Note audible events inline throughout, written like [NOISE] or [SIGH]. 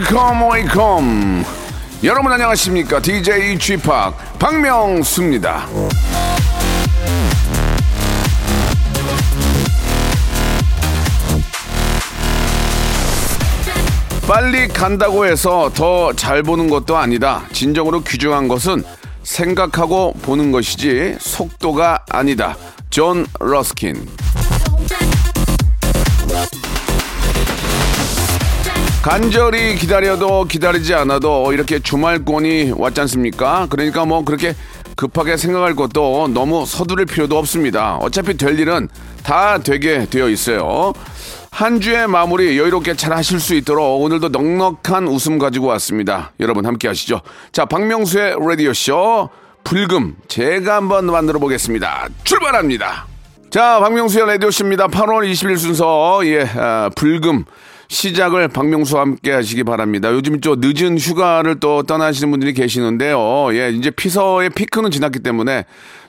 Welcome, welcome. 여러분 안녕하십니까? DJ p 박명수입니다. 빨리 간다고 해서 더 잘 보는 것도 아니다. 진정으로 귀중한 것은 생각하고 보는 것이지 속도가 아니다. 존 러스킨. 간절히 기다려도 기다리지 않아도 이렇게 주말권이 왔지 않습니까? 그러니까 뭐 그렇게 급하게 생각할 것도 너무 서두를 필요도 없습니다. 어차피 될 일은 다 되게 되어 있어요. 한 주의 마무리 여유롭게 잘 하실 수 있도록 오늘도 넉넉한 웃음 가지고 왔습니다. 여러분 함께 하시죠. 자, 박명수의 라디오쇼 불금 제가 한번 만들어 보겠습니다. 출발합니다. 자, 박명수의 라디오쇼입니다. 8월 20일 순서, 예, 아, 불금. 시작을 박명수와 함께 하시기 바랍니다. 요즘 좀 늦은 휴가를 또 떠나시는 분들이 계시는데요. 예, 이제 피서의 피크는 지났기 때문에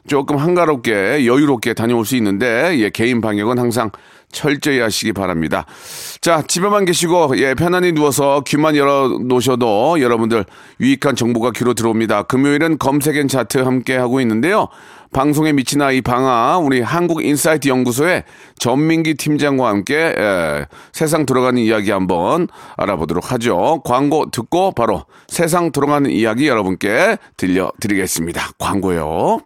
조금 한가롭게 여유롭게 다녀올 수 있는데, 예, 개인 방역은 항상 철저히 하시기 바랍니다. 자, 집에만 계시고, 예, 편안히 누워서 귀만 열어 놓으셔도 여러분들 유익한 정보가 귀로 들어옵니다. 금요일은 검색 N 차트 함께 하고 있는데요. 방송에 미친 아이 방아, 우리 한국 인사이트 연구소의 전민기 팀장과 함께, 예, 세상 돌아가는 이야기 한번 알아보도록 하죠. 광고 듣고 바로 세상 돌아가는 이야기 여러분께 들려드리겠습니다. 광고요.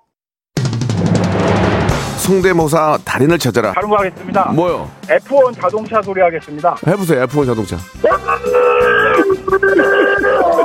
성대모사 달인을 찾아라. 다른 거 하겠습니다. 뭐요? F1 자동차 소리 하겠습니다. 해보세요, F1 자동차. [LAUGHS]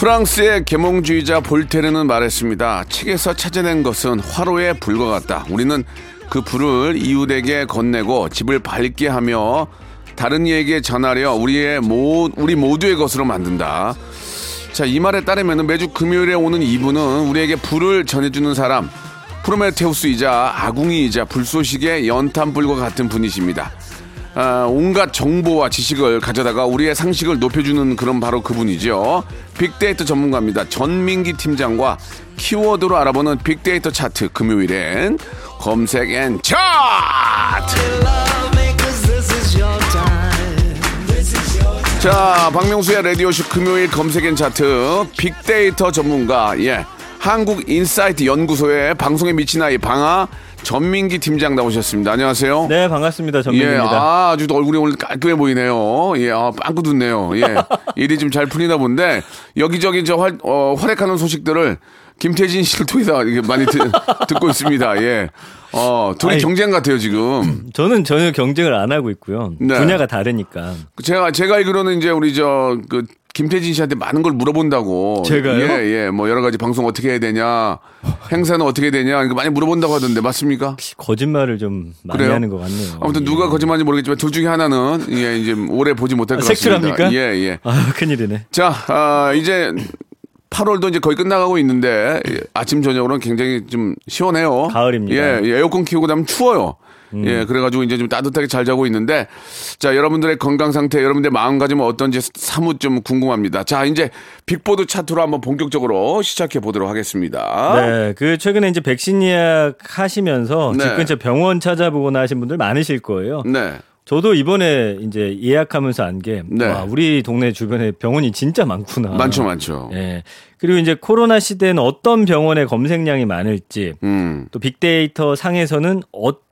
프랑스의 계몽주의자 볼테르는 말했습니다. 책에서 찾아낸 것은 화로에 불과 같다. 우리는 그 불을 이웃에게 건네고 집을 밝게 하며 다른 이에게 전하려 우리의 모, 우리 모두의 것으로 만든다. 자, 이 말에 따르면 매주 금요일에 오는 이분은 우리에게 불을 전해주는 사람, 프로메테우스이자 아궁이이자 불쏘시개 연탄불과 같은 분이십니다. 아, 온갖 정보와 지식을 가져다가 우리의 상식을 높여주는 그런 바로 그분이죠. 빅데이터 전문가입니다. 전민기 팀장과 키워드로 알아보는 빅데이터 차트 금요일엔 검색 N 차트! 자, 박명수의 라디오쇼 금요일 검색 N 차트 빅데이터 전문가, 예. 한국인사이트 연구소의 방송에 미친 아이 방아 전민기 팀장 나오셨습니다. 안녕하세요. 네, 반갑습니다. 예, 전민기입니다. 아, 아주 얼굴이 오늘 깔끔해 보이네요. 예, 아, 빵꾸 돋네요. 예. [LAUGHS] 일이 좀 잘 풀리나 본데, 여기저기 저 활, 어, 활약하는 소식들을 김태진 씨를 통해서 이게 많이 듣, [LAUGHS] 듣고 있습니다. 예. 어, 둘이 아니, 경쟁 같아요, 지금. [CLEARS THROAT] 저는 전혀 경쟁을 안 하고 있고요. 네. 분야가 다르니까. 제가, 제가 알기로는 이제 우리 저, 그, 김태진 씨한테 많은 걸 물어본다고. 제가요? 예, 예. 뭐 여러 가지 방송 어떻게 해야 되냐, 행사는 어떻게 해야 되냐, 이거 많이 물어본다고 하던데, 맞습니까? 거짓말을 좀 많이 그래요? 하는 것 같네요. 아무튼 예. 누가 거짓말인지 모르겠지만 둘 중에 하나는, 예, 이제 오래 보지 못할 것 아, 같습니다. 색출합니까? 예, 예. 아, 큰일이네. 자, 아, 이제 8월도 이제 거의 끝나가고 있는데 예, 아침 저녁으로는 굉장히 좀 시원해요. 가을입니다. 예, 예, 에어컨 키우고 나면 추워요. 음. 예, 그래가지고 이제 좀 따뜻하게 잘 자고 있는데, 자, 여러분들의 건강 상태, 여러분들의 마음가짐은 어떤지 사뭇 좀 궁금합니다. 자, 이제 빅보드 차트로 한번 본격적으로 시작해 보도록 하겠습니다. 네, 그 최근에 이제 백신 예약 하시면서 네. 집 근처 병원 찾아보거나 하신 분들 많으실 거예요. 네. 저도 이번에 이제 예약하면서 안 게, 네. 와, 우리 동네 주변에 병원이 진짜 많구나. 많죠, 많죠. 예. 그리고 이제 코로나 시대는 어떤 병원의 검색량이 많을지, 음. 또 빅데이터 상에서는 어떤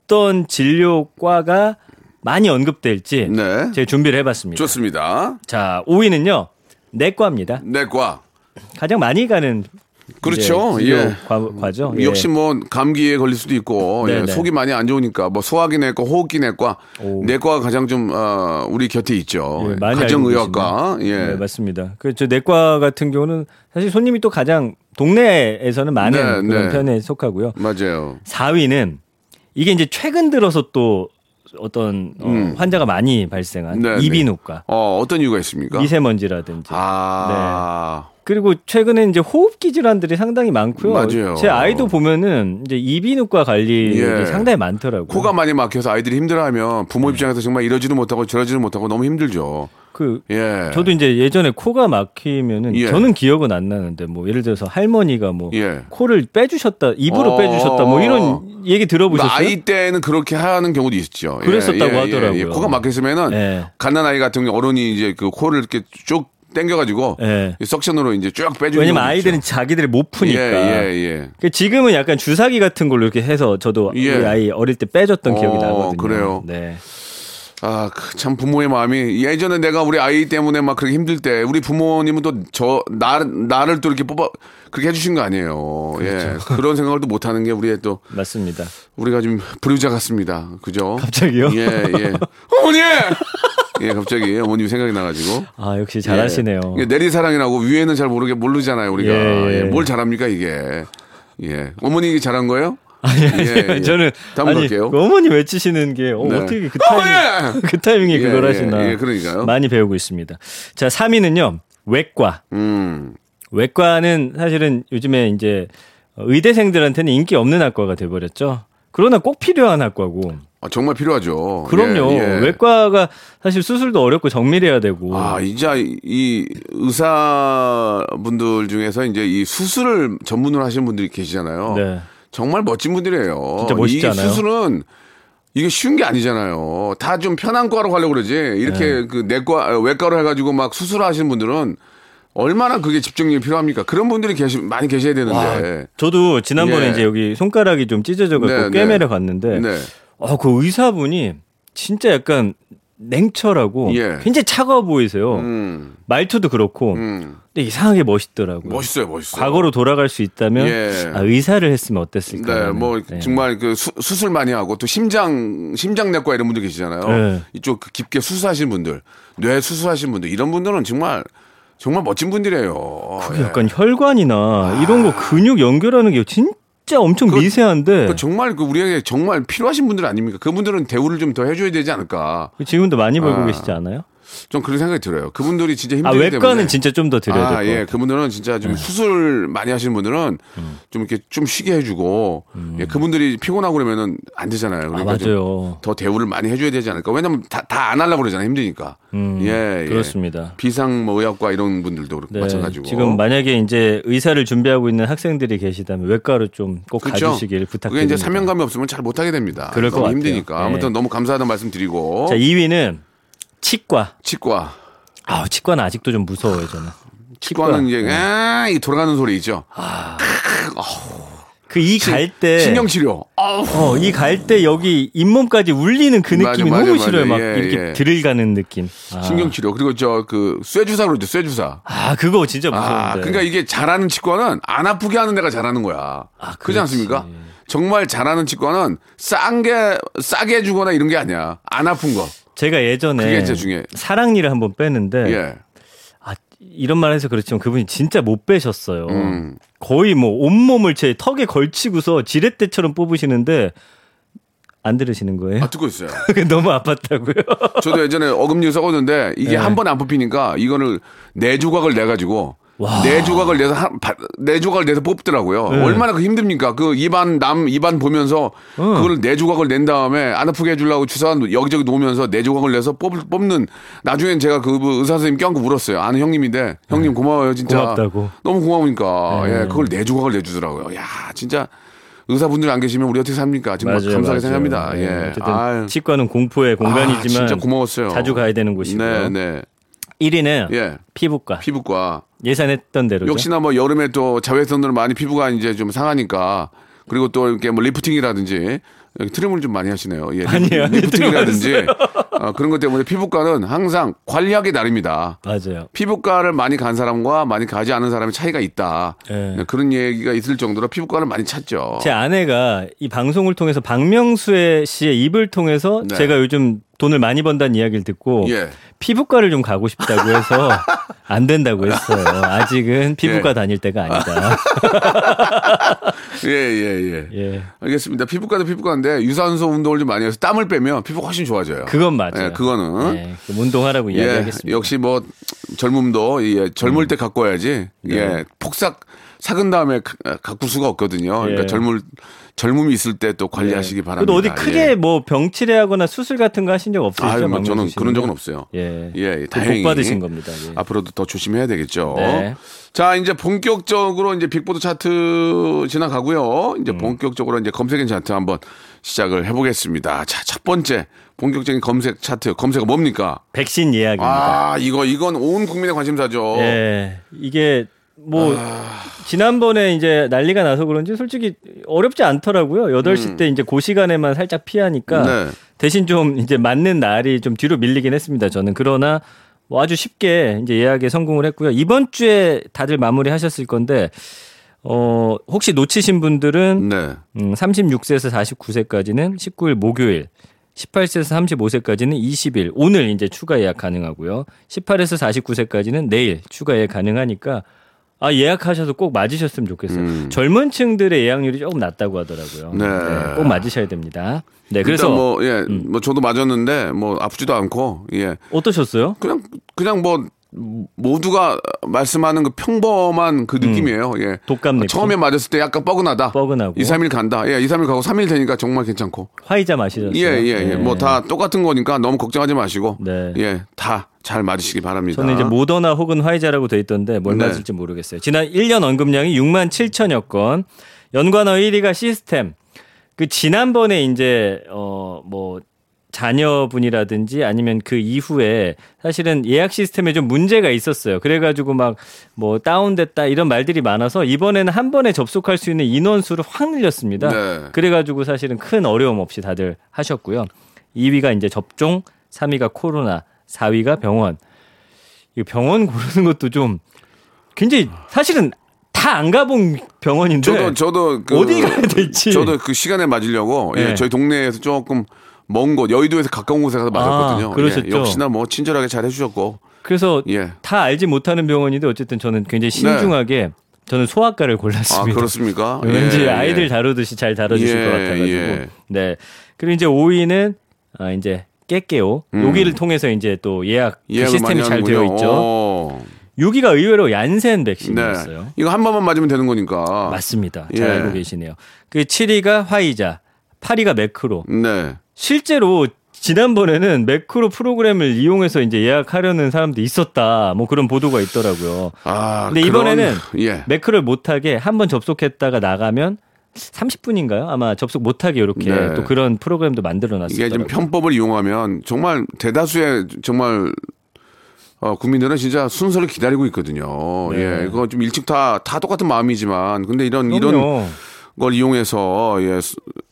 진료과가 많이 언급될지 네. 제가 준비를 해봤습니다. 좋습니다. 자, 5위는요, 내과입니다. 내과. 가장 많이 가는 그렇죠. 예. 과, 과죠. 예. 역시 뭐 감기에 걸릴 수도 있고 예. 속이 많이 안 좋으니까 뭐 소화기 내과, 호흡기 내과, 오. 내과가 가장 좀 어, 우리 곁에 있죠. 예, 가정의학과. 예. 네, 맞습니다. 그저 내과 같은 경우는 사실 손님이 또 가장 동네에서는 많은 네, 그런 네. 편에 속하고요. 맞아요. 4위는 이게 이제 최근 들어서 또 어떤 어, 환자가 많이 발생한 음. 네, 네. 이비인후과, 어, 어떤 이유가 있습니까? 미세먼지라든지. 아. 그리고 최근에 이제 호흡기 질환들이 상당히 많고요. 맞아요. 제 아이도 보면은 이제 이비인후과 관리 예. 상당히 많더라고요. 코가 많이 막혀서 아이들이 힘들어하면 부모 입장에서 정말 이러지도 못하고 저러지도 못하고 너무 힘들죠. 그 예. 저도 이제 예전에 코가 막히면은 예. 저는 기억은 안 나는데 뭐 예를 들어서 할머니가 뭐 예. 코를 빼주셨다 입으로 어. 빼주셨다 뭐 이런 얘기 들어보셨어요? 그러니까 아이 때는 그렇게 하는 경우도 있죠. 예, 그랬었다고 예, 예, 하더라고요. 예. 코가 막혔으면은 예. 갓난 아이 같은 경우 어른이 이제 그 코를 이렇게 쭉 당겨가지고 예. 이 석션으로 이제 쭉 빼주는 왜냐면 아이들은. 자기들이 못 푸니까. 예, 예, 예. 그 지금은 약간 주사기 같은 걸로 이렇게 해서 저도 예. 우리 아이 어릴 때 빼줬던 어, 기억이 나거든요. 그래요? 네. 아, 그참 부모의 마음이 예전에 내가 우리 아이 때문에 막 그렇게 힘들 때 우리 부모님은 또 저 나, 나를 또 이렇게 뽑아 그렇게 해주신 거 아니에요. 예, 그렇죠. 그런 생각을 또 못하는 게 우리의 또 맞습니다. 우리가 좀 불효자 같습니다. 그죠? 갑자기요? 예, 예. 어머니! [LAUGHS] 예, 갑자기 어머님 생각이 나가지고. 아 역시 잘하시네요. 예. 내리사랑이라고 위에는 잘 모르게 모르잖아요, 우리가. 예, 예. 예, 뭘 잘합니까, 이게. 예. 어머니 이게 잘한 거예요? 아니, 아니, 예, 예. 저는 다음 아니 갈게요. 그 어머니 외치시는 게 어, 네. 떻게그 타이밍! 그 타이밍에 예, 그걸 예, 하시나 예, 그러니까요. 많이 배우고 있습니다. 자 3위는요 외과. 음. 외과는 사실은 요즘에 이제 의대생들한테는 인기 없는 학과가 돼버렸죠. 그러나 꼭 필요한 학과고. 아, 정말 필요하죠. 그럼요. 예, 예. 외과가 사실 수술도 어렵고 정밀해야 되고. 아, 이제 이 의사분들 중에서 이제 이 수술을 전문으로 하시는 분들이 계시잖아요. 네. 정말 멋진 분들이에요. 진짜 멋있지 이 않아요? 수술은 이게 쉬운 게 아니잖아요. 다 좀 편한 과로 가려고 그러지. 이렇게 네. 그 내과, 아, 외과로 해 가지고 막 수술하시는 분들은 얼마나 그게 집중력이 필요합니까? 그런 분들이 계시, 많이 계셔야 되는데. 저도 지난번에 예. 이제 여기 손가락이 좀 찢어져 갖고 네, 꿰매러 네. 갔는데, 네. 어, 그 의사분이 진짜 약간 냉철하고 예. 굉장히 차가워 보이세요. 음, 말투도 그렇고, 음. 근데 이상하게 멋있더라고요. 멋있어요, 멋있어요. 과거로 돌아갈 수 있다면 예. 아, 의사를 했으면 어땠을까? 네, 뭐 정말 그 수, 술 많이 하고 또 심장 심장내과 이런 분들 계시잖아요. 네. 이쪽 그 깊게 수술하신 분들, 뇌 수술하신 분들 이런 분들은 정말 정말 멋진 분들이에요. 그게 예. 약간 혈관이나 이런 거 근육 연결하는 게 진짜 엄청 그- 미세한데 그 정말 그 우리에게 정말 필요하신 분들 아닙니까? 그분들은 대우를 좀 더 해줘야 되지 않을까? 지금도 많이 벌고 아, 계시지 않아요? 좀 그런 생각이 들어요. 그분들이 진짜 아 힘들기 외과는 때문에. 진짜 좀 더 드려야 아. 네. 예. 그분들은 진짜 좀 수술 많이 하시는 분들은 좀 이렇게 좀 쉬게 해주고, 예, 그분들이 피곤하고 그러면은 안 되잖아요. 음. 아, 그러니까 좀 맞아요. 더 대우를 많이 해줘야 되지 않을까. 왜냐면 다안 하려고 그러잖아요. 힘드니까. 음, 예, 예. 그렇습니다. 비상 뭐 의학과 이런 분들도 그렇고 네, 마찬가지고. 지금 만약에 이제 의사를 준비하고 있는 학생들이 계시다면 외과로 좀꼭 그렇죠. 가주시길 그게 부탁드립니다. 이제 사명감이 없으면 잘 못하게 됩니다. 그럴 것 같아요. 힘드니까. 네. 아무튼 너무 감사하다는 말씀 드리고. 자 2위는 치과. 치과. 아 치과는 아직도 좀 무서워요 저는. 치과는 이제, 네. 아, 이 돌아가는 소리 있죠. 그이 갈 때 신경치료. 어, 이 갈 때 여기 잇몸까지 울리는 그 느낌이 맞아, 너무 맞아. 싫어요. 막 예, 이렇게 예. 들을 가는 느낌. 아. 신경치료. 그리고 저 그 쇠주사 그러죠. 쇠주사. 아, 그거 진짜 무서운데. 아, 그러니까 이게 잘하는 치과는 안 아프게 하는 데가 잘하는 거야. 아, 그렇지 그렇지. 않습니까? 정말 잘하는 치과는 싼 게 싸게 해주거나 이런 게 아니야. 안 아픈 거. 제가 예전에 중요해. 사랑 니를 한번 빼는데 예. 아, 이런 말 해서 그렇지만 그분이 진짜 못 빼셨어요. 음. 거의 뭐 온몸을 제 턱에 걸치고서 지렛대처럼 뽑으시는데 안 들으시는 거예요? 아, 듣고 있어요. [LAUGHS] 너무 아팠다고요. 저도 예전에 어금니 썩었는데 이게 네. 한번 안 뽑히니까 이거를 네 조각을 내 가지고 네 조각을 내서 한, 네 조각을 내서 뽑더라고요. 네. 얼마나 그 힘듭니까? 그 입안 남 입안 보면서 그걸 네 조각을 낸 다음에 안 아프게 해주려고 주사 여기저기 놓으면서 네 조각을 내서 뽑, 뽑는 나중엔 제가 그 의사 선생님 껴안고 울었어요. 아는 형님인데 형님 고마워요 진짜. 고맙다고. 너무 고마우니까 네. 예 그걸 네 조각을 내주더라고요. 야 진짜 의사분들 안 계시면 우리 어떻게 삽니까? 정말 맞아요, 감사하게 맞아요. 생각합니다. 예, 예. 어쨌든 아유. 치과는 공포의 공간이지만 아, 진짜 고마웠어요. 자주 가야 되는 곳이고요. 네, 네. 1위는 예. 피부과. 피부과. 예상했던 대로죠. 역시나 뭐 여름에 또 자외선으로 많이 피부가 이제 좀 상하니까 그리고 또 이렇게 뭐 lifting이라든지 트림을 좀 많이 하시네요. 예, 아니에요, 아니에요. lifting이라든지 [LAUGHS] 어, 그런 것 때문에 피부과는 항상 관리하기 나름이다. 맞아요. 피부과를 많이 간 사람과 많이 가지 않은 사람의 차이가 있다. 예. 네, 그런 얘기가 있을 정도로 피부과를 많이 찾죠. 제 아내가 이 방송을 통해서 박명수의 씨의 입을 통해서 네. 제가 요즘 돈을 많이 번다는 이야기를 듣고 예. 피부과를 좀 가고 싶다고 해서 [LAUGHS] 안 된다고 했어요. 아직은 피부과 예. 다닐 때가 아니다. [LAUGHS] 예, 예, 예. 예. 알겠습니다. 피부과도 피부과인데 유산소 운동을 좀 많이 해서 땀을 빼면 피부가 훨씬 좋아져요. 그건 맞아요. 예, 그거는. 네, 좀 운동하라고 예, 이야기하겠습니다. 역시 뭐 젊음도 예, 젊을 때 갖고 와야지. 예, 폭삭 삭은 다음에 가- 가꿀 수가 없거든요. 그러니까 네. 예. 젊을 젊음이 있을 때 또 관리하시기 바랍니다. 그래도 어디 크게 예. 뭐 병치레하거나 수술 같은 거 하신 적 없으시죠? 아유, 뭐 저는 씨는? 그런 적은 없어요. 예. 예, 그 다행히 복 받으신 겁니다. 예. 앞으로도 더 조심해야 되겠죠. 네. 자, 이제 본격적으로 이제 빅보드 차트 지나가고요. 이제 음. 본격적으로 이제 검색엔 차트 한번 시작을 해보겠습니다. 자, 첫 번째 본격적인 검색 차트 검색어 뭡니까? 백신 예약입니다. 아, 이거 이건 온 국민의 관심사죠. 예. 이게 뭐 아. 지난번에 이제 난리가 나서 그런지 솔직히 어렵지 않더라고요. 8시 때 이제 그 시간에만 살짝 피하니까 음. 네. 대신 좀 이제 맞는 날이 좀 뒤로 밀리긴 했습니다. 저는 그러나 뭐 아주 쉽게 이제 예약에 성공을 했고요. 이번 주에 다들 마무리하셨을 건데 어 혹시 놓치신 분들은 네. 음, 36세에서 49세까지는 19일 목요일, 18세에서 35세까지는 20일 오늘 이제 추가 예약 가능하고요. 18에서 49세까지는 내일 추가 예약 가능하니까 아 예약하셔서 꼭 맞으셨으면 좋겠어요. 음. 젊은 층들의 예약률이 조금 낮다고 하더라고요. 네. 꼭 맞으셔야 됩니다. 네, 그래서 뭐 예, 음. 뭐 저도 맞았는데 뭐 아프지도 않고 예, 어떠셨어요? 그냥 그냥 뭐 모두가 말씀하는 그 평범한 그 느낌이에요. 예. 독감 느낌? 처음에 맞았을 때 약간 뻐근하다. 뻐근하고. 2, 3일 간다. 예, 2, 3일 가고 3일 되니까 정말 괜찮고. 화이자 마시셨어요? 예, 예, 예. 네. 뭐다 똑같은 거니까 너무 걱정하지 마시고. 네. 예, 다 잘 맞으시기 바랍니다. 저는 이제 모더나 혹은 화이자라고 돼 있던데 뭘 네. 맞을지 모르겠어요. 지난 1년 언급량이 6만 7천여 건. 연관어 1위가 시스템. 그 지난번에 이제 어뭐 자녀분이라든지 아니면 그 이후에 사실은 예약 시스템에 좀 문제가 있었어요. 그래가지고 막 뭐 다운됐다 이런 말들이 많아서 이번에는 한 번에 접속할 수 있는 인원수를 확 늘렸습니다. 네. 그래가지고 사실은 큰 어려움 없이 다들 하셨고요. 2위가 이제 접종, 3위가 코로나, 4위가 병원. 이 병원 고르는 것도 좀 굉장히 사실은 다 안 가본 병원인데 저도 저도 그 어디 가야 될지. 저도 그 시간에 맞으려고 예, 네. 저희 동네에서 조금 먼 곳, 여의도에서 가까운 곳에 가서 맞았거든요. 아, 그러셨죠? 예, 역시나 뭐 친절하게 잘 해주셨고. 그래서 예. 다 알지 못하는 병원인데 어쨌든 저는 굉장히 신중하게 저는 소아과를 아, 골랐습니다. 그렇습니까? [LAUGHS] 왠지 예, 아이들 예. 다루듯이 잘 다뤄주실 예, 것 같아가지고. 예. 네. 그리고 이제 5위는 아, 이제 깨깨오. 여기를 통해서 이제 또 예약 그 음. 시스템이 잘 되어. 있죠. 어. 6위가 의외로 얀센 네. 백신이었어요. 이거 한 번만 맞으면 되는 거니까. 맞습니다. 잘 예. 알고 계시네요. 그 7위가 화이자, 8위가 매크로. 네. 실제로 지난번에는 매크로 프로그램을 이용해서 이제 예약하려는 사람도 있었다. 뭐 그런 보도가 있더라고요. 아, 근데 이번에는 그런- 예. 매크를 못하게 한 번 접속했다가 나가면 30분인가요? 아마 접속 못하게 이렇게 네. 또 그런 프로그램도 만들어 이게 놨어요. 좀 편법을 이용하면 정말 대다수의 정말 어, 국민들은 진짜 순서를 기다리고 있거든요. 네. 예, 이거 좀 일찍 다, 다 똑같은 마음이지만, 근데 이런, 이런 그럼요. 걸 이용해서, 예,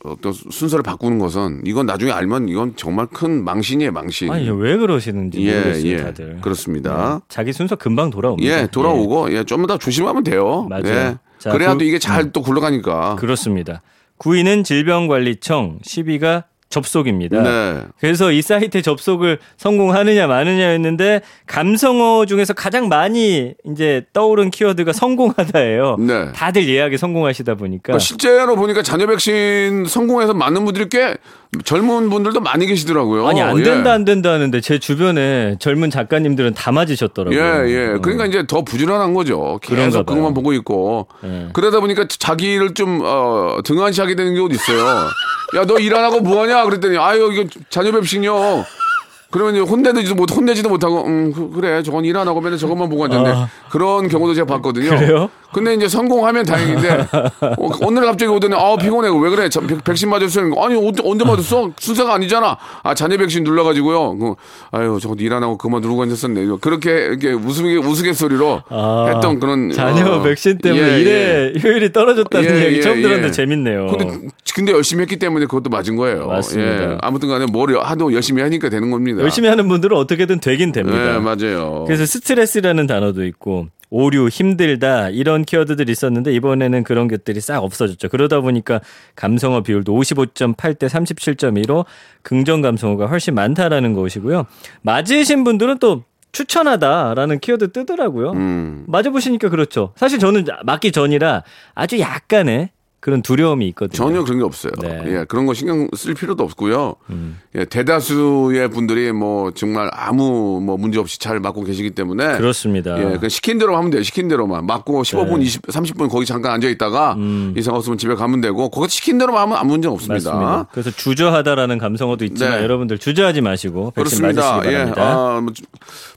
수- 어떤 순서를 바꾸는 것은, 이건 나중에 알면 이건 정말 큰 망신이에요, 망신. 아니 왜 그러시는지 예, 모르겠어요, 예. 다들. 그렇습니다. 네. 자기 순서 금방 돌아옵니다. 예, 돌아오고, 예, 좀더 조심하면 돼요. 맞아요. 예. 자, 그래야 그- 또 이게 잘 또 굴러가니까. 그렇습니다. 9위는 질병관리청, 10위가 접속입니다. 네. 그래서 이 사이트에 접속을 성공하느냐 마느냐였는데 감성어 중에서 가장 많이 이제 떠오른 키워드가 성공하다예요. 네. 다들 예약에 성공하시다 보니까 그러니까 실제로 보니까 잔여 백신 성공해서 맞는 분들이 꽤 젊은 분들도 많이 계시더라고요. 아니 안 예. 된다 안 된다 하는데 제 주변에 젊은 작가님들은 다 맞으셨더라고요. 예, 예. 그러니까 이제 더 부지런한 거죠. 계속. 그것만 보고 있고. 예. 그러다 보니까 자기를 좀, 어, 등한시하게 되는 경우도 있어요. 야, 너 일 안 하고 뭐 하냐? 그랬더니, 아유, 이거 자녀 뵙식요. 그러면 이제 혼내지도 못, 혼내지도 못하고, 음, 그, 래 저건 일 안 하고 맨날 저것만 보고 앉았네. 아. 그런 경우도 제가 봤거든요. 그래요? 근데 이제 성공하면 다행인데, [LAUGHS] 어, 오늘 갑자기 오더니, 아, 피곤해. 왜 그래? 저 백- 백신 맞았어요. 아니, 언제, 언제 맞았어? 순서가 아니잖아. 아, 자녀 백신 눌러가지고요. 그, 아유, 저거 일 안 하고 그만 누르고 앉았었네. 그렇게, 이렇게 우스개, 우스갯소리로 아, 했던 그런. 자녀 어, 백신 때문에 예, 일의 효율이 떨어졌다는 예, 얘기 예, 처음 예. 들었는데 재밌네요. 근데, 근데 열심히 했기 때문에 그것도 맞은 거예요. 맞습니다. 예. 아무튼 간에 뭘 하도 열심히 하니까 되는 겁니다. 열심히 하는 분들은 어떻게든 되긴 됩니다. 예, 맞아요. 그래서 스트레스라는 단어도 있고 오류, 힘들다 이런 키워드들이 있었는데 이번에는 그런 것들이 싹 없어졌죠. 그러다 보니까 감성어 비율도 55.8 대 37.2로 긍정 감성어가 훨씬 많다라는 것이고요. 맞으신 분들은 또 추천하다라는 키워드 뜨더라고요. 음. 맞아 보시니까 그렇죠. 사실 저는 맞기 전이라 아주 약간의 그런 두려움이 있거든요. 전혀 그런 게 없어요. 네. 예, 그런 거 신경 쓸 필요도 없고요. 예, 대다수의 분들이 뭐 정말 아무 뭐 문제 없이 잘 맞고 계시기 때문에 그렇습니다. 예, 그 시킨 대로 하면 돼요. 시킨 대로만 맞고 15분, 네. 20, 30분 거기 잠깐 앉아 있다가 이상 없으면 집에 가면 되고 거기 시킨 대로만 하면 아무 문제 없습니다. 맞습니다. 그래서 주저하다라는 감성어도 있지만 네. 여러분들 주저하지 마시고 그렇습니다. 맞으시기 예, 바랍니다. 아, 뭐,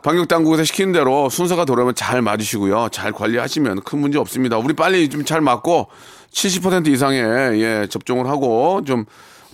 방역 당국에서 시키는 대로 순서가 돌아오면 잘 맞으시고요. 잘 관리하시면 큰 문제 없습니다. 우리 빨리 좀 잘 맞고 70% 이상의 예, 접종을 하고 좀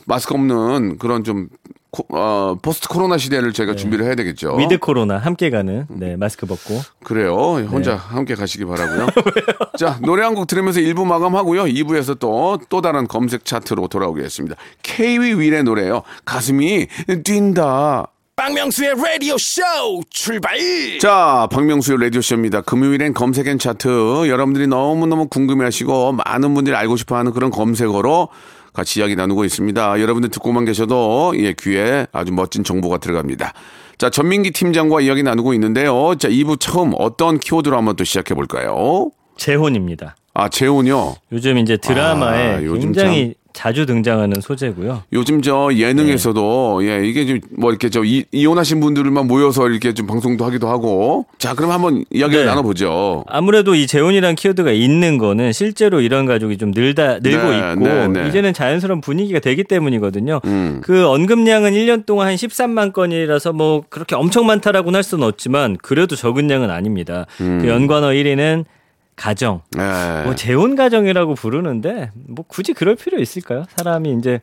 마스크 없는 그런 좀 코- 어, post 코로나 시대를 저희가 준비를 해야 되겠죠. 네. with 코로나 함께 가는 네, 마스크 벗고 그래요. 혼자 네. 함께 가시기 바라고요. [LAUGHS] 자, 노래 한 곡 들으면서 1부 마감하고요. 2부에서 또, 또 다른 검색 차트로 돌아오겠습니다. 케이위 윌의 노래요. 가슴이 뛴다. 박명수의 라디오 쇼 출발 자, 박명수의 라디오 쇼입니다. 금요일엔 검색엔 차트. 여러분들이 너무너무 궁금해 하시고, 많은 분들이 알고 싶어 하는 그런 검색어로 같이 이야기 나누고 있습니다. 여러분들 듣고만 계셔도, 예, 귀에 아주 멋진 정보가 들어갑니다. 자, 전민기 팀장과 이야기 나누고 있는데요. 자, 2부 처음 어떤 키워드로 한번 또 시작해 볼까요? 재혼입니다. 아, 재혼이요? 요즘 이제 드라마에 아, 요즘 굉장히 자주 등장하는 소재고요. 요즘 저 예능에서도 예 이게 좀 뭐 이렇게 저 이, 이혼하신 분들만 모여서 이렇게 좀 방송도 하기도 하고 자 그럼 한번 이야기를 네. 나눠보죠. 아무래도 이 재혼이란 키워드가 있는 거는 실제로 이런 가족이 좀 늘다 늘고 네, 있고 네, 네. 이제는 자연스러운 분위기가 되기 때문이거든요. 음. 그 언급량은 1년 동안 한 13만 건이라서 뭐 그렇게 엄청 많다라고는 할 수는 없지만 그래도 적은 양은 아닙니다. 음. 그 연관어 1위는 가정. 예. 뭐 재혼 가정이라고 부르는데 뭐 굳이 그럴 필요 있을까요? 사람이 이제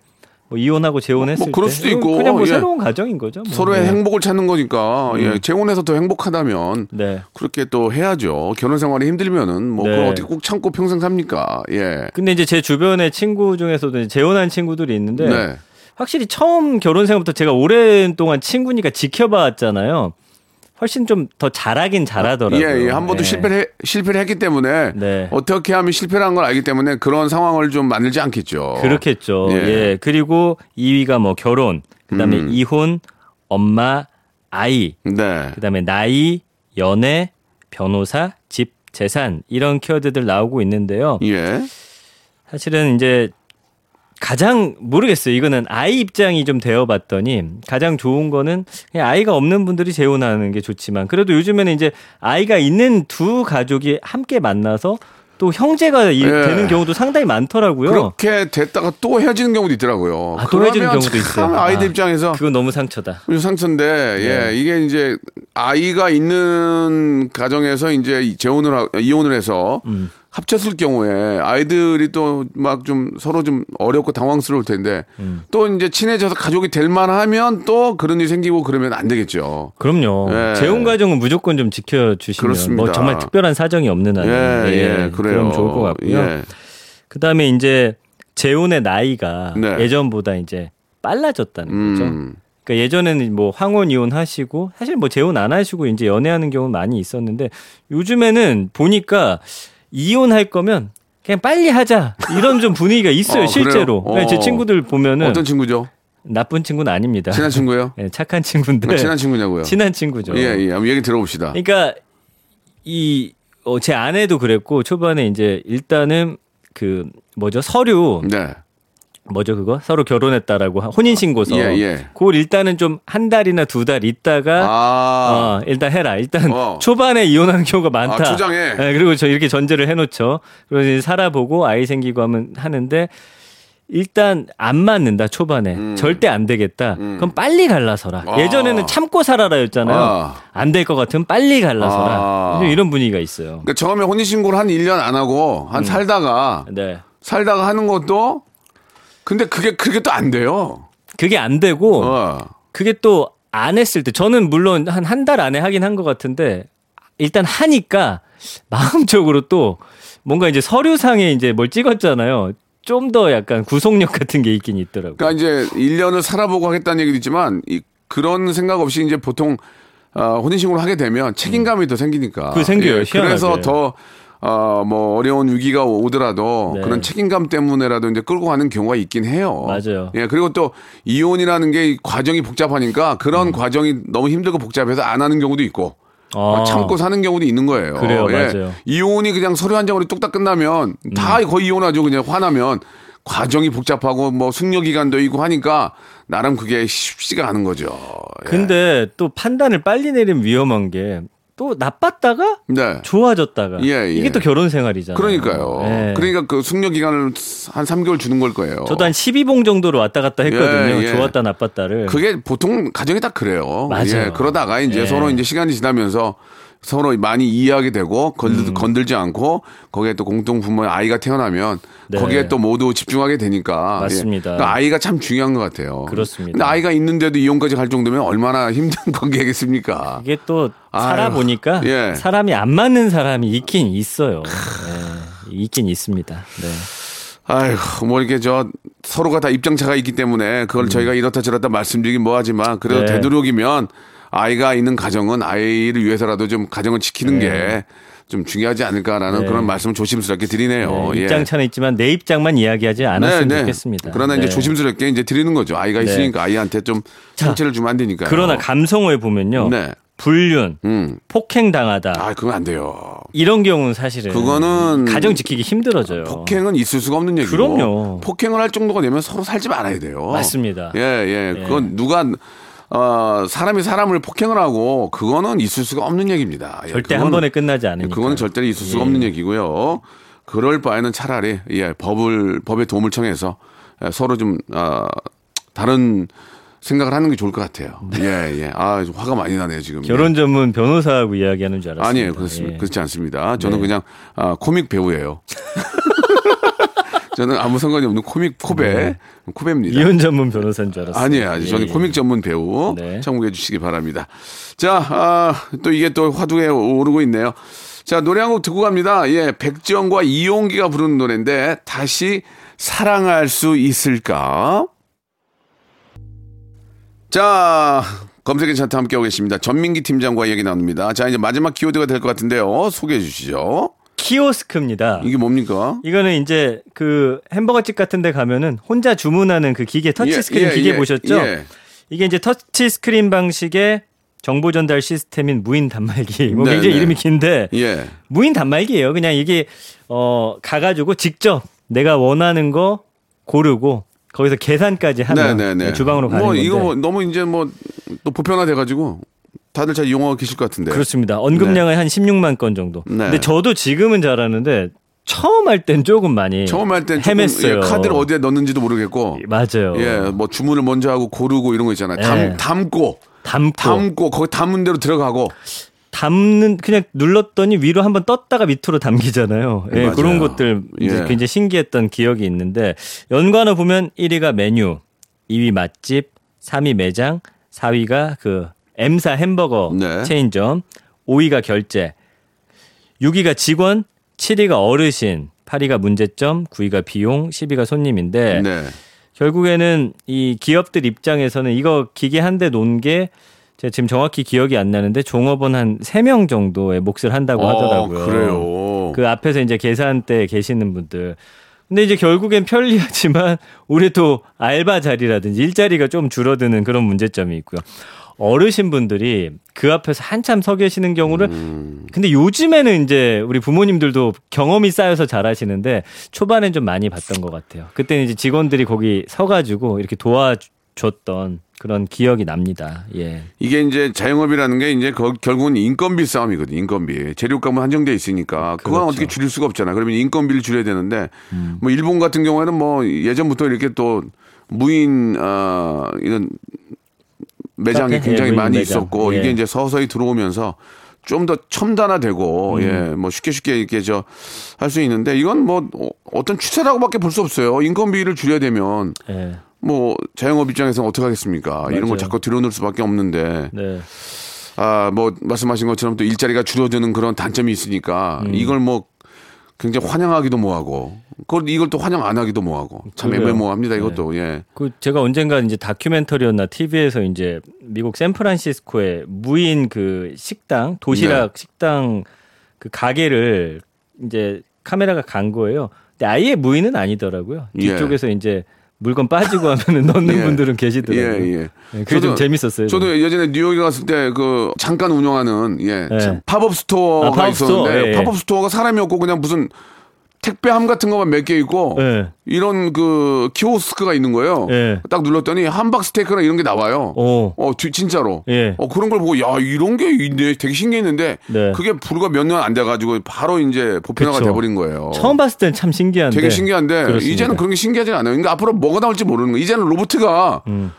뭐 이혼하고 재혼했을 뭐 그럴 때 수도 있고, 그냥 뭐 예. 새로운 가정인 거죠. 뭐. 서로의 네. 행복을 찾는 거니까 예 재혼해서 더 행복하다면 네. 그렇게 또 해야죠. 결혼 생활이 힘들면은 뭐 네. 그걸 어떻게 꼭 참고 평생 삽니까? 예. 근데 이제 제 주변의 친구 중에서도 재혼한 친구들이 있는데 네. 확실히 처음 결혼 생활부터 제가 오랜 동안 친구니까 지켜봤잖아요. 훨씬 좀 더 잘하긴 잘하더라고요. 예, 예. 한 번도 네. 실패를, 해- 실패를 했기 때문에 네. 어떻게 하면 실패를 한걸 알기 때문에 그런 상황을 좀 만들지 않겠죠. 그렇겠죠. 예. 예. 그리고 2위가 뭐 결혼, 그다음에 음. 이혼, 엄마, 아이, 네. 그다음에 나이, 연애, 변호사, 집, 재산 이런 키워드들 나오고 있는데요. 예. 사실은 이제 가장 모르겠어요. 이거는 아이 입장이 좀 되어봤더니 가장 좋은 거는 그냥 아이가 없는 분들이 재혼하는 게 좋지만 그래도 요즘에는 이제 아이가 있는 두 가족이 함께 만나서 또 형제가 이- 예. 되는 경우도 상당히 많더라고요. 그렇게 됐다가 또 헤어지는 경우도 있더라고요. 아, 또 헤어지는 경우도 참 있어요. 아이들 아, 입장에서 그건 너무 상처다. 좀 상처인데, 네. 예, 이게 이제 아이가 있는 가정에서 이제 재혼을, 하- 이혼을 해서 음. 합쳤을 경우에 아이들이 또 막 좀 서로 좀 어렵고 당황스러울 텐데 음. 또 이제 친해져서 가족이 될 만하면 또 그런 일이 생기고 그러면 안 되겠죠. 그럼요. 예. 재혼 가정은 무조건 좀 지켜주시면 그렇습니다. 뭐 정말 특별한 사정이 없는 예, 한은 예, 예, 그래요. 그럼 좋을 것 같고요. 예. 그다음에 이제 재혼의 나이가 네. 예전보다 이제 빨라졌다는 거죠. 음, 그러니까 예전에는 뭐 황혼 이혼 하시고 사실 뭐 재혼 안 하시고 이제 연애하는 경우 많이 있었는데 요즘에는 보니까 이혼할 거면 그냥 빨리 하자 이런 좀 분위기가 있어요 어, 실제로. 네, 제 어. 친구들 보면은 어떤 친구죠? 나쁜 친구는 아닙니다. 친한 친구예요? [LAUGHS] 네, 착한 친구인데 친한 친구냐고요? 친한 친구죠. 예, 예. 한번 얘기 들어봅시다. 그러니까 이 어, 제 아내도 그랬고 초반에 이제 일단은 그 뭐죠 서류 네. 뭐죠 그거 서로 결혼했다라고 혼인 신고서. 예, 예. 그걸 일단은 좀 한 달이나 두 달 있다가 아, 어, 일단 해라. 일단 어. 초반에 이혼하는 경우가 많다. 아, 초장에. 예, 그리고 저 이렇게 전제를 해놓죠. 그래서 이제 살아보고 아이 생기고 하면 하는데 일단 안 맞는다 초반에 절대 안 되겠다. 그럼 빨리 갈라서라. 음. 아. 예전에는 참고 살아라였잖아요. 아. 안될 것 같으면 빨리 갈라서라. 아. 이런 분위기가 있어요. 그러니까 처음에 혼인신고를 한 1년 안 하고 한 살다가 네. 살다가 하는 것도 근데 그게 그게 또 안 돼요. 그게 안 되고 어. 그게 또 안 했을 때 저는 물론 한 한 달 안에 하긴 한 것 같은데 일단 하니까 마음적으로 또 뭔가 이제 서류상에 이제 뭘 찍었잖아요. 좀 더 약간 구속력 같은 게 있긴 있더라고요. 그러니까 이제 1년을 살아보고 하겠다는 얘기도 있지만 이, 그런 생각 없이 이제 보통 어, 혼인신고를 하게 되면 책임감이 더 생기니까. 그게 생겨요, 예, 희한하게. 그래서 더 어, 뭐 어려운 위기가 오더라도 네. 그런 책임감 때문에라도 이제 끌고 가는 경우가 있긴 해요. 맞아요. 예, 그리고 또 이혼이라는 게이 과정이 복잡하니까 그런 음. 과정이 너무 힘들고 복잡해서 안 하는 경우도 있고. 아. 어, 참고 사는 경우도 있는 거예요. 그래요, 예. 맞아요. 이혼이 그냥 서류 한 장으로 뚝딱 끝나면 다 음. 거의 이혼하죠. 그냥 화나면 과정이 복잡하고 뭐 숙려 기간도 있고 하니까 나름 그게 쉽지가 않은 거죠. 예. 근데 또 판단을 빨리 내리면 위험한 게 또 나빴다가 네. 좋아졌다가 예, 예. 이게 또 결혼 생활이잖아요. 그러니까요. 예. 그러니까 그 숙려 기간을 한 3개월 주는 걸 거예요. 저도 한 12봉 정도로 왔다 갔다 했거든요. 예, 예. 좋았다 나빴다를. 그게 보통 가정이 딱 그래요. 맞아요. 예, 그러다가 이제 예. 서로 이제 시간이 지나면서 서로 많이 이해하게 되고 건들, 음. 건들지 않고 거기에 또 공동 부모의 아이가 태어나면 네. 거기에 또 모두 집중하게 되니까 맞습니다. 예. 그러니까 아이가 참 중요한 것 같아요. 그렇습니다. 근데 아이가 있는데도 이혼까지 갈 정도면 얼마나 [LAUGHS] 힘든 관계겠습니까? 이게 또 살아보니까 예. 사람이 안 맞는 사람이 있긴 있어요. 예, 있긴 있습니다. 네. 아이고, 뭐 이렇게 저 서로가 다 입장차가 있기 때문에 그걸 저희가 이렇다 저렇다 말씀드리긴 뭐하지만 그래도 음. 네. 되도록이면 아이가 있는 가정은 아이를 위해서라도 좀 가정을 지키는 네. 게좀 중요하지 않을까라는 네. 그런 말씀을 조심스럽게 드리네요. 네, 예. 입장차는 있지만 내 입장만 이야기하지 않았으면 좋겠습니다. 그러나 이제 네. 조심스럽게 이제 드리는 거죠. 아이가 네. 있으니까 아이한테 좀 자, 상처를 주면 안 되니까요. 그러나 감성어에 보면요. 네. 불륜, 음. 폭행 당하다 아, 그건 안 돼요. 이런 경우는 사실은 그거는 가정 지키기 힘들어져요. 폭행은 있을 수가 없는 얘기고. 그럼요. 폭행을 할 정도가 되면 서로 살지 말아야 돼요. 맞습니다. 예, 예. 그건 누가 어, 사람이 사람을 폭행을 하고 그거는 있을 수가 없는 얘기입니다. 예, 절대 그거는- 한 번에 끝나지 않으니까. 그거는 절대로 있을 수가 예. 없는 얘기고요. 그럴 바에는 차라리 예, 법을 법의 도움을 청해서 예, 서로 좀 어, 다른 생각을 하는 게 좋을 것 같아요. 예, 예. 아, 좀 화가 많이 나네요, 지금. 네. 결혼 전문 변호사하고 이야기하는 줄 알았어요. 아니에요. 그렇습니다. 그렇지 않습니다. 저는 네. 그냥 아, 코믹 배우예요. [LAUGHS] 저는 아무 상관이 없는 코믹 코배 코배입니다. 이혼 전문 변호사인 줄 알았어요. 아니에요, 아니 저는 예, 코믹 전문 배우 네. 참고해 주시기 바랍니다. 자, 아, 또 이게 또 화두에 오르고 있네요. 자, 노래 한 곡 듣고 갑니다. 예, 백지영과 이용기가 부르는 노래인데 다시 사랑할 수 있을까? 자, 검색의 차트 함께하고 계십니다. 전민기 팀장과 얘기 나눕니다. 자, 이제 마지막 키워드가 될 것 같은데요. 소개해 주시죠. 키오스크입니다. 이게 뭡니까? 이거는 이제 그 햄버거집 같은 데 가면은 혼자 주문하는 그 기계 터치 예, 스크린 예, 기계 예, 보셨죠? 예. 이게 이제 터치 스크린 방식의 정보 전달 시스템인 무인 단말기. [LAUGHS] 뭐 네, 굉장히 네. 이름이 긴데 예. 무인 단말기예요. 그냥 이게 어 가가지고 직접 내가 원하는 거 고르고 거기서 계산까지 하면 네네네. 주방으로 가는 뭐. 이거 뭐 너무 이제 뭐 또 보편화돼 가지고 다들 잘 이용하고 계실 것 같은데. 그렇습니다. 언급량은 한 16만 건 정도. 네. 근데 저도 지금은 잘하는데 처음 할 땐 조금 많이 처음 할 땐 헤맸어요. 예, 카드를 어디에 넣는지도 모르겠고. 맞아요. 예, 뭐 주문을 먼저 하고 고르고 이런 거 있잖아요. 예. 담, 담고, 담고 담고, 거기 담은 대로 들어가고. 담는 그냥 눌렀더니 위로 한번 떴다가 밑으로 담기잖아요. 예, 맞아요. 그런 것들 예. 굉장히 신기했던 기억이 있는데 연관어 보면 1위가 메뉴, 2위 맛집, 3위 매장, 4위가 그 M사 햄버거 네. 체인점, 5위가 결제, 6위가 직원, 7위가 어르신, 8위가 문제점, 9위가 비용, 10위가 손님인데 네. 결국에는 이 기업들 입장에서는 이거 기계 한 대 놓은 게 제가 지금 정확히 기억이 안 나는데 종업원 한 3명 정도의 몫을 한다고 하더라고요. 어, 그래요. 그 앞에서 이제 계산대에 계시는 분들. 근데 이제 결국엔 편리하지만 우리 또 알바 자리라든지 일자리가 좀 줄어드는 그런 문제점이 있고요. 어르신 분들이 그 앞에서 한참 서 계시는 경우를 근데 요즘에는 이제 우리 부모님들도 경험이 쌓여서 잘하시는데 초반엔 좀 많이 봤던 것 같아요. 그때는 이제 직원들이 거기 서가지고 이렇게 도와줬던 그런 기억이 납니다. 예. 이게 이제 자영업이라는 게 이제 거- 결국은 인건비 싸움이거든요. 인건비. 재료값은 한정돼 있으니까 그건 그렇죠. 어떻게 줄일 수가 없잖아. 그러면 인건비를 줄여야 되는데 음. 뭐 일본 같은 경우에는 뭐 예전부터 이렇게 또 무인 어 이런 매장이 카페? 굉장히 예, 많이 매장. 있었고 예. 이게 이제 서서히 들어오면서 좀 더 첨단화되고 음. 예뭐 쉽게 쉽게 이렇게 저 할 수 있는데 이건 뭐 어- 어떤 추세라고밖에 볼 수 없어요. 인건비를 줄여야 되면 예. 뭐 자영업 입장에서는 어떻게 하겠습니까? 이런 맞아요. 걸 자꾸 들여놓을 수밖에 없는데 네. 아 뭐 말씀하신 것처럼 또 일자리가 줄어드는 그런 단점이 있으니까 음. 이걸 뭐 굉장히 환영하기도 뭐하고 그걸 이걸 또 환영 안 하기도 뭐하고 참 그래요. 애매모호합니다 이것도 예. 그 제가 언젠가 이제 다큐멘터리였나 TV에서 이제 미국 샌프란시스코의 무인 그 식당 도시락 네. 식당 그 가게를 이제 카메라가 간 거예요. 근데 아예 무인은 아니더라고요. 예. 뒤쪽에서 이제 물건 빠지고 하면은 [LAUGHS] 넣는 예. 분들은 계시더라고요. 예, 예. 네, 그게 좀 재밌었어요. 저도 예전에 뉴욕에 갔을 때 그 잠깐 운영하는 예 예. 팝업 스토어가 아, 팝업 스토어, 있었는데 예, 예. 팝업 스토어가 사람이 없고 그냥 무슨 택배함 같은 것만 몇 개 있고 예. 이런 그 키오스크가 있는 거예요. 예. 딱 눌렀더니 함박 스테이크나 이런 게 나와요. 어. 어, 뒤- 진짜로. 예. 어, 그런 걸 보고, 야, 이런 게 있네. 되게 신기했는데, 네. 그게 불과 몇 년 안 돼가지고, 바로 이제 보편화가 그쵸. 돼버린 거예요. 처음 봤을 땐 참 신기한데. 되게 신기한데, 그렇습니다. 이제는 그런 게 신기하지 않아요. 그러니까 앞으로 뭐가 나올지 모르는 거예요. 이제는 로보트가, 음.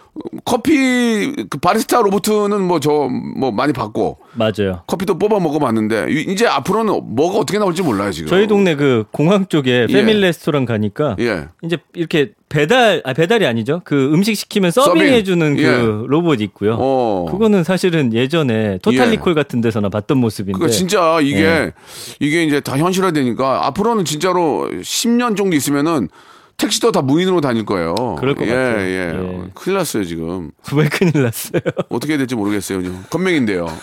커피, 그 바리스타 로보트는 뭐 저, 뭐 많이 봤고, 맞아요. 커피도 뽑아 먹어봤는데, 이- 이제 앞으로는 뭐가 어떻게 나올지 몰라요, 지금. 저희 동네 그 공항 쪽에 예. 패밀리 레스토랑 가니까 예. 이제 이렇게 배달 아 배달이 아니죠. 그 음식 시키면 서빙 서빙. 해주는 그 예. 로봇 있고요. 어. 그거는 사실은 예전에 토탈리콜 같은 데서나 봤던 모습인데. 그러니까 진짜 이게 예. 이게 이제 다 현실화되니까 앞으로는 진짜로 10년 정도 있으면은 택시도 다 무인으로 다닐 거예요. 그럴 것 예, 같아요. 예. 예. 큰일 났어요, 지금. [LAUGHS] 왜 큰일 났어요? 어떻게 해야 될지 모르겠어요. 지금. 건맹인데요. [LAUGHS]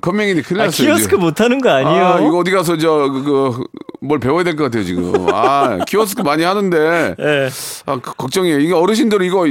건맹인데 큰일 아, 났어요. 키오스크 지금. 못하는 거 아니에요? 아, 이거 어디 가서 저, 그, 그, 뭘 배워야 될 것 같아요, 지금. 아, 키오스크 많이 하는데. 예. 아, 그, 걱정이에요. 이게 어르신들은 이거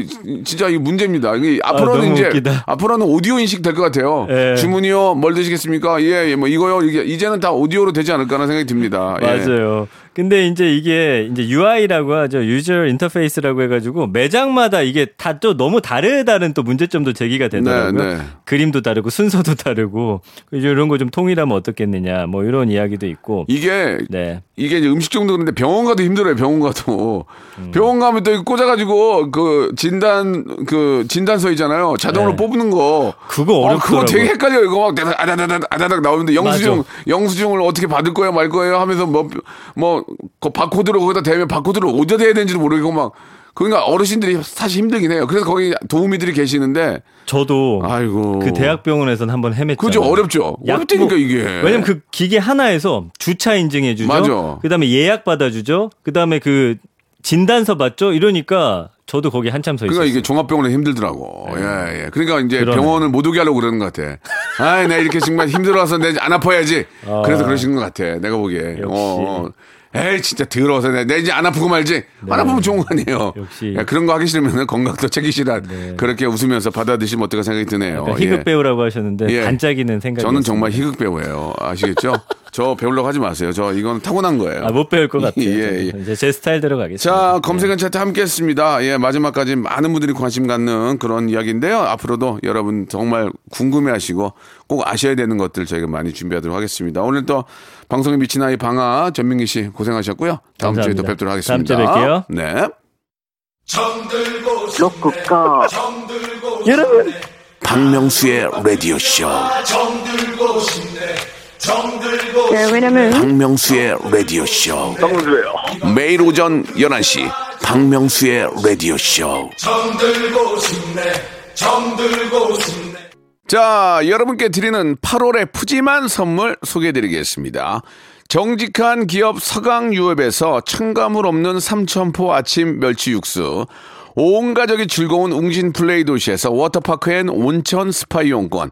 진짜 이 문제입니다. 이게 앞으로는 너무 이제 웃기다. 앞으로는 오디오 인식 될 것 같아요. 예. 주문이요, 뭘 드시겠습니까? 예, 예, 뭐 이거요. 이게 이제는 다 오디오로 되지 않을까라는 생각이 듭니다. 예. 맞아요. 근데 이제 이게 이제 UI라고 하죠. user interface라고 해가지고 매장마다 이게 다 또 너무 다르다는 또 문제점도 제기가 되더라고요. 네, 네. 그림도 다르고 순서도 다르고 이런 거 좀 통일하면 어떻겠느냐 뭐 이런 이야기도 있고. 이게 네. 이게 이제 음식점도 그런데 병원 가도 힘들어요. 병원 가도 음. 병원 가면 또 꽂아가지고 그 진단 그 진단서 있잖아요. 자동으로 네. 뽑는 거. 그거 어, 그거 어렵더라고요. 되게 헷갈려요. 이거 막 아다다닥 아다닥 나오는데 영수증 영수증을 어떻게 받을 거예요, 말 거예요 하면서 뭐뭐 그 바코드로 거기다 대면 바코드를 어디다 대야 되는지도 모르겠고 막 그러니까 어르신들이 사실 힘들긴 해요. 그래서 거기 도우미들이 계시는데 저도 아이고 그 대학병원에서는 한번 헤맸죠. 그죠 어렵죠. 어렵다니까 이게. 왜냐면 그 기계 하나에서 주차 인증해 주죠. 맞아. 그다음에 예약 받아 주죠. 그다음에 그 진단서 받죠. 이러니까 저도 거기 한참 서 있어요. 그러니까 이게 종합병원에 힘들더라고. 예, 예. 그러니까 이제 그러네. 병원을 못 오게 하려고 그러는 것 같아. 아, 내 이렇게 정말 힘들어서 내 안 아파야지. 그래서 그러시는 것 같아. 내가 보기에. 역시. 어, 어. 에이, 진짜 더러워서 내, 내 이제 안 아프고 말지. 안 아프면 좋은 거 아니에요. 네. 역시. 예, 그런 거 하기 싫으면 건강도 챙기시라. 그렇게 웃으면서 받아드시면 어떨까 생각이 드네요. 약간 희극 예. 배우라고 하셨는데 예. 반짝이는 생각이 저는 정말 희극 배우예요. 아시겠죠? [LAUGHS] 저 배우려고 하지 마세요. 저 이건 타고난 거예요. 아, 못 배울 것 [LAUGHS] 같아요. 예, 예. 이제 제 스타일대로 가겠습니다. 자, 검색은 차트 함께 했습니다. 예, 마지막까지 많은 분들이 관심 갖는 그런 이야기인데요. 앞으로도 여러분 정말 궁금해 하시고 꼭 아셔야 되는 것들 저희가 많이 준비하도록 하겠습니다. 오늘 또 방송에 미친 아이 방아 전민기 씨 고생하셨고요. 다음 주에 또 감사합니다. 뵙도록 다음 하겠습니다. 주에 뵐게요. 네. 로쿠가 여러분 박명수의 라디오 쇼. 네, 왜냐면 박명수의 라디오쇼. 정수예요. 매일 오전 11시 박명수의 라디오쇼. 자, 여러분께 드리는 8월의 푸짐한 선물 소개해 드리겠습니다. 정직한 기업 서강유업에서 첨가물 없는 삼천포 아침 멸치 육수, 온 가족이 즐거운 웅진 플레이 도시에서 워터파크 and 온천 스파 이용권,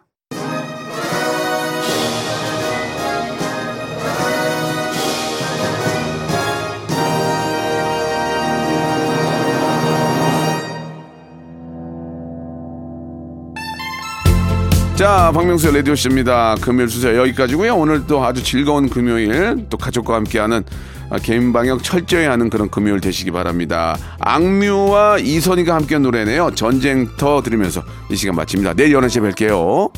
자, 박명수의 라디오 씨입니다. 금요일 수사 여기까지고요 오늘 또 아주 즐거운 금요일, 또 가족과 함께하는 아, 개인 방역 철저히 하는 그런 금요일 되시기 바랍니다. 악뮤와 이선희가 함께한 노래네요. 전쟁터 들으면서 이 시간 마칩니다. 내일 11시에 뵐게요.